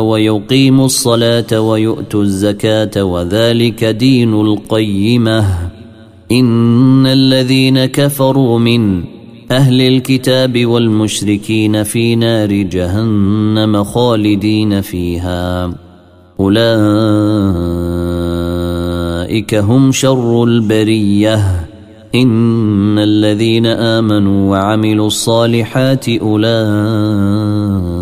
ويقيموا الصلاة ويؤتوا الزكاة وذلك دين القيمة. إن الذين كفروا من أهل الكتاب والمشركين في نار جهنم خالدين فيها. أولئك هم شر البرية. إن الذين آمنوا وعملوا الصالحات أولئك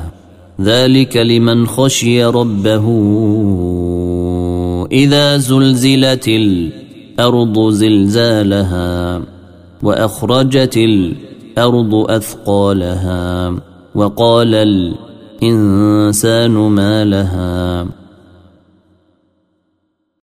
ذلك لمن خشي ربه إذا زلزلت الأرض زلزالها وأخرجت الأرض أثقالها وقال الإنسان ما لها